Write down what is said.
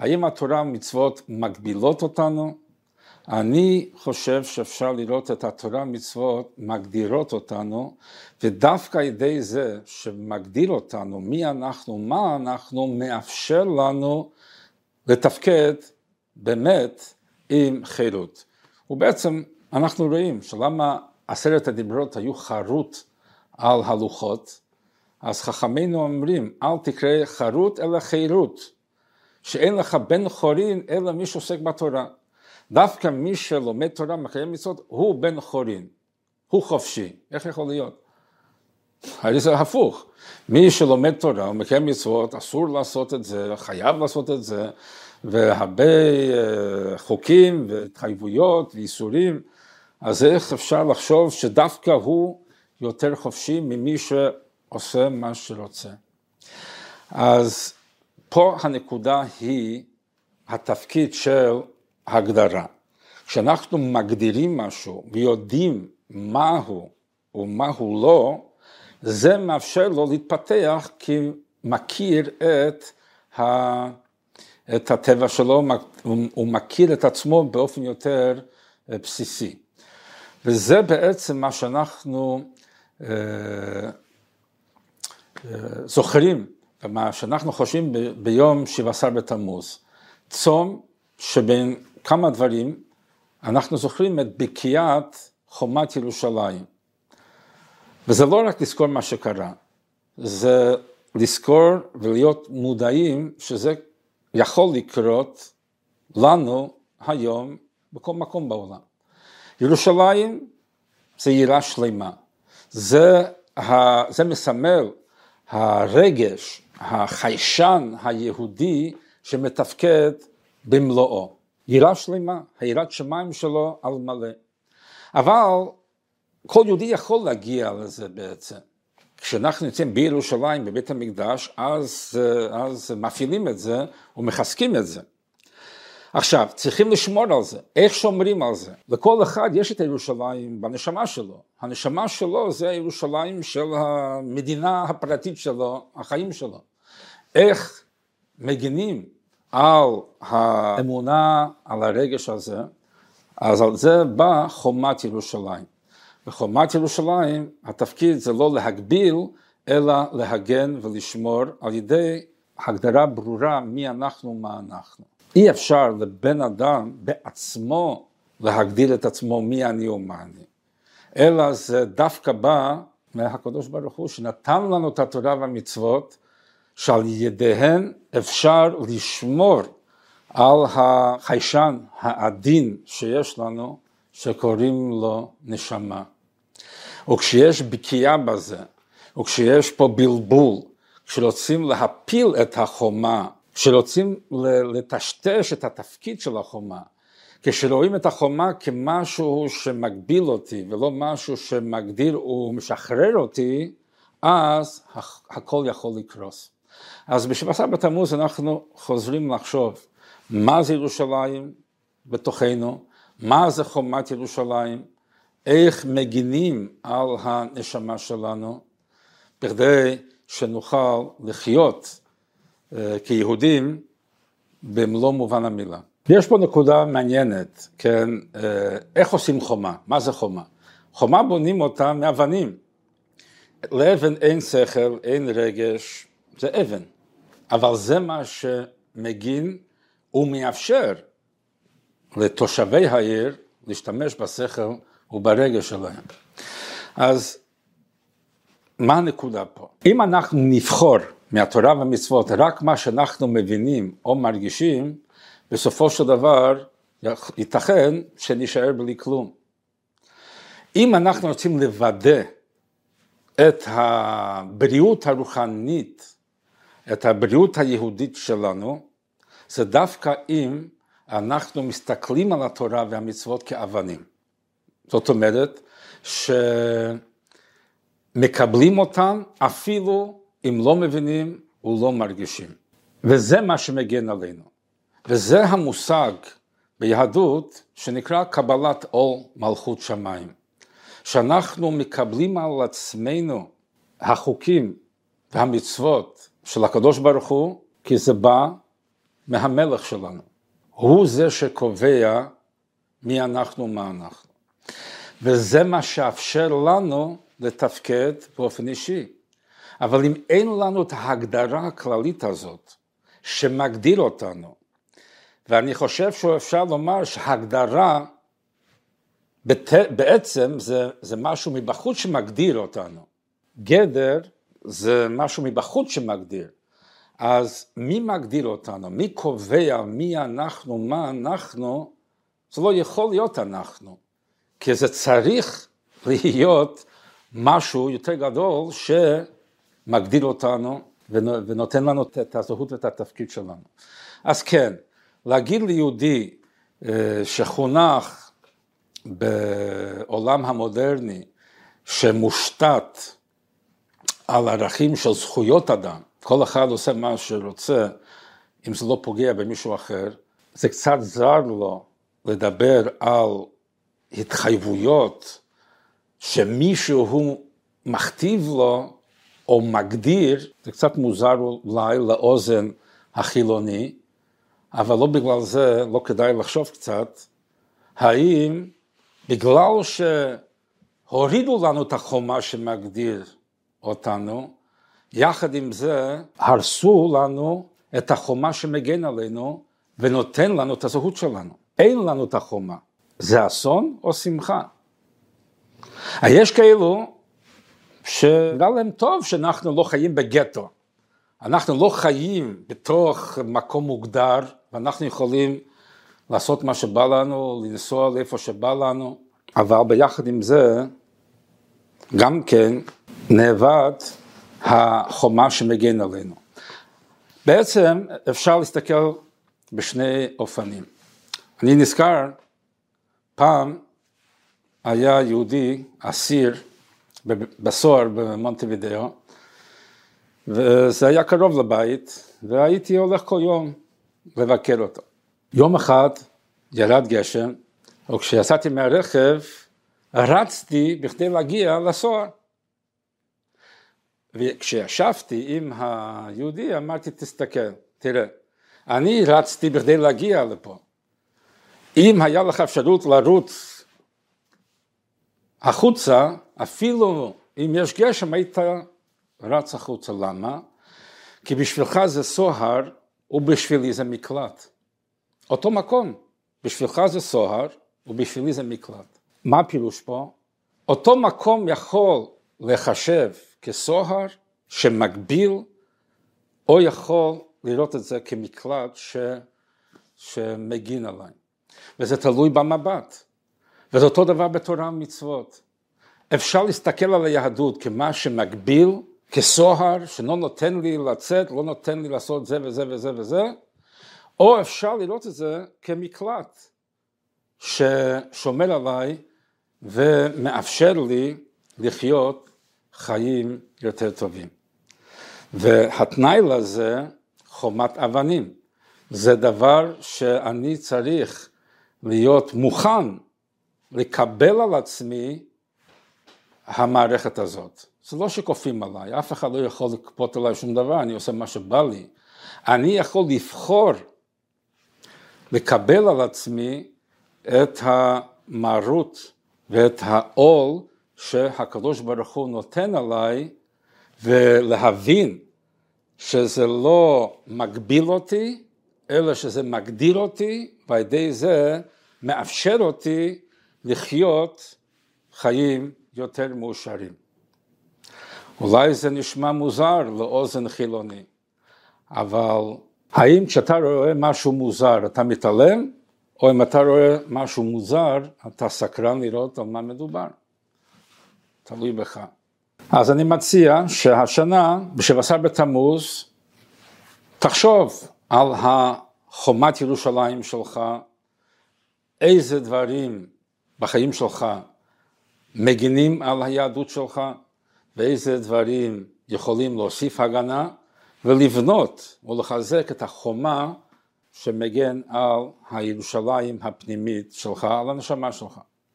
האם התורה ומצוות מגבילות אותנו? אני חושב שאפשר לראות את התורה ומצוות מגדירות אותנו, ודווקא ידי זה שמגדיר אותנו מי אנחנו, מה אנחנו, מאפשר לנו לתפקד באמת עם חירות. ובעצם אנחנו רואים שלמה עשרת הדיברות היו חרוט על הלוחות, אז חכמינו אומרים, אל תקרא חרוט אלא חירות, שאין לך בן חורין אלא מי שעוסק בתורה. דווקא מי שלומד תורה מקיים מצוות הוא בן חורין, הוא חופשי, איך יכול להיות? הרי זה הפוך, מי שלומד תורה ומקיים מצוות אסור לעשות את זה, חייב לעשות את זה, והרבה אה, חוקים והתחייבויות ואיסורים, אז איך אפשר לחשוב שדווקא הוא יותר חופשי ממי שעושה מה שרוצה. אז פה הנקודה היא התפקיד של הגדרה. כשאנחנו מגדירים משהו ויודעים מהו ומהו לא, זה מאפשר לו להתפתח כי מכיר את, ה, את הטבע שלו, הוא מכיר את עצמו באופן יותר אה, בסיסי. וזה בעצם מה שאנחנו אה, אה, זוכרים, מה שאנחנו חושבים ביום 17 בתמוז. צום שבין כמה דברים, אנחנו זוכרים את בקיעת חומת ירושלים. וזה לא רק לזכור מה שקרה, זה לזכור ולהיות מודעים שזה יכול לקרות לנו היום בכל מקום בעולם. ירושלים זה עירה שלמה, זה, ה, זה מסמל הרגש, החיישן היהודי שמתפקד במלואו. יראה שלמה, היראת שמיים שלו על מלא. אבל כל יהודי יכול להגיע לזה בעצם. כשאנחנו נמצאים בירושלים, בבית המקדש, אז, אז מפעילים את זה ומחזקים את זה. עכשיו, צריכים לשמור על זה. איך שומרים על זה? לכל אחד יש את הירושלים בנשמה שלו. הנשמה שלו זה הירושלים של המדינה הפרטית שלו, החיים שלו. איך מגינים על האמונה, על הרגש הזה, אז על זה בא חומת ירושלים. וחומת ירושלים, התפקיד זה לא להגביל, אלא להגן ולשמור על ידי הגדרה ברורה מי אנחנו, מה אנחנו. אי אפשר לבן אדם בעצמו להגדיר את עצמו מי אני ומה אני, אלא זה דווקא בא מהקדוש ברוך הוא שנתן לנו את התורה והמצוות שעל ידיהן אפשר לשמור על החיישן העדין שיש לנו, שקוראים לו נשמה. וכשיש בקיאה בזה, וכשיש פה בלבול, כשרוצים להפיל את החומה, כשרוצים לטשטש את התפקיד של החומה, כשרואים את החומה כמשהו שמגביל אותי ולא משהו שמגדיר ומשחרר אותי, אז הכל יכול לקרוס. אז בשבעה בתמוז אנחנו חוזרים לחשוב מה זה ירושלים בתוכנו, מה זה חומת ירושלים, איך מגינים על הנשמה שלנו, בכדי שנוכל לחיות אה, כיהודים במלוא מובן המילה. יש פה נקודה מעניינת, כן, אה, איך עושים חומה, מה זה חומה? חומה בונים אותה מאבנים. לאבן אין שכל, אין רגש, זה אבן, אבל זה מה שמגין ומאפשר לתושבי העיר להשתמש בשכל וברגש שלהם. אז מה הנקודה פה? אם אנחנו נבחור מהתורה והמצוות רק מה שאנחנו מבינים או מרגישים, בסופו של דבר ייתכן שנישאר בלי כלום. אם אנחנו רוצים לוודא את הבריאות הרוחנית את הבריאות היהודית שלנו, זה דווקא אם אנחנו מסתכלים על התורה והמצוות כאבנים. זאת אומרת, שמקבלים אותן אפילו אם לא מבינים ולא מרגישים. וזה מה שמגן עלינו. וזה המושג ביהדות שנקרא קבלת עול מלכות שמיים. שאנחנו מקבלים על עצמנו החוקים והמצוות של הקדוש ברוך הוא, כי זה בא מהמלך שלנו. הוא זה שקובע מי אנחנו, מה אנחנו. וזה מה שאפשר לנו לתפקד באופן אישי. אבל אם אין לנו את ההגדרה הכללית הזאת, שמגדיר אותנו, ואני חושב שאפשר לומר שהגדרה. בעצם זה, זה משהו מבחוץ שמגדיר אותנו. גדר זה משהו מבחוץ שמגדיר. אז מי מגדיר אותנו? מי קובע מי אנחנו, מה אנחנו? זה לא יכול להיות אנחנו, כי זה צריך להיות משהו יותר גדול שמגדיר אותנו ונותן לנו את הזהות ואת התפקיד שלנו. אז כן, להגיד ליהודי אה, שחונך בעולם המודרני שמושתת על ערכים של זכויות אדם, כל אחד עושה מה שרוצה, אם זה לא פוגע במישהו אחר, זה קצת זר לו לדבר על התחייבויות שמישהו מכתיב לו או מגדיר, זה קצת מוזר אולי לאוזן החילוני, אבל לא בגלל זה, לא כדאי לחשוב קצת, האם בגלל שהורידו לנו את החומה שמגדיר אותנו, יחד עם זה הרסו לנו את החומה שמגן עלינו ונותן לנו את הזהות שלנו. אין לנו את החומה. זה אסון או שמחה? יש כאלו שנראה להם טוב שאנחנו לא חיים בגטו. אנחנו לא חיים בתוך מקום מוגדר ואנחנו יכולים לעשות מה שבא לנו, לנסוע לאיפה שבא לנו, אבל ביחד עם זה גם כן נאבד החומה שמגן עלינו. בעצם אפשר להסתכל בשני אופנים. אני נזכר, פעם היה יהודי אסיר בסוהר במונטווידאו, וזה היה קרוב לבית, והייתי הולך כל יום לבקר אותו. יום אחד ירד גשם, וכשיצאתי מהרכב, רצתי בכדי להגיע לסוהר. וכשישבתי עם היהודי אמרתי תסתכל, תראה, אני רצתי בכדי להגיע לפה. אם היה לך אפשרות לרוץ החוצה, אפילו אם יש גשם היית רץ החוצה. למה? כי בשבילך זה סוהר ובשבילי זה מקלט. אותו מקום, בשבילך זה סוהר ובשבילי זה מקלט. מה הפירוש פה? אותו מקום יכול לחשב כסוהר שמגביל, או יכול לראות את זה כמקלט ש, שמגין עליי. וזה תלוי במבט. וזה אותו דבר בתורה ומצוות. אפשר להסתכל על היהדות כמה שמגביל, כסוהר, שלא נותן לי לצאת, לא נותן לי לעשות זה וזה וזה וזה, או אפשר לראות את זה כמקלט ששומר עליי ומאפשר לי לחיות חיים יותר טובים. והתנאי לזה חומת אבנים. זה דבר שאני צריך להיות מוכן לקבל על עצמי המערכת הזאת. זה לא שכופים עליי, אף אחד לא יכול לכפות עליי שום דבר, אני עושה מה שבא לי. אני יכול לבחור לקבל על עצמי את המרות ואת העול שהקדוש ברוך הוא נותן עליי ולהבין שזה לא מגביל אותי, אלא שזה מגדיר אותי ועל ידי זה מאפשר אותי לחיות חיים יותר מאושרים. אולי זה נשמע מוזר לאוזן חילוני, אבל האם כשאתה רואה משהו מוזר אתה מתעלם, או אם אתה רואה משהו מוזר אתה סקרן לראות על מה מדובר? תלוי בך. אז אני מציע שהשנה, ב-17 בתמוז, תחשוב על החומת ירושלים שלך, איזה דברים בחיים שלך מגינים על היהדות שלך, ואיזה דברים יכולים להוסיף הגנה, ולבנות ולחזק את החומה שמגן על הירושלים הפנימית שלך, על הנשמה שלך.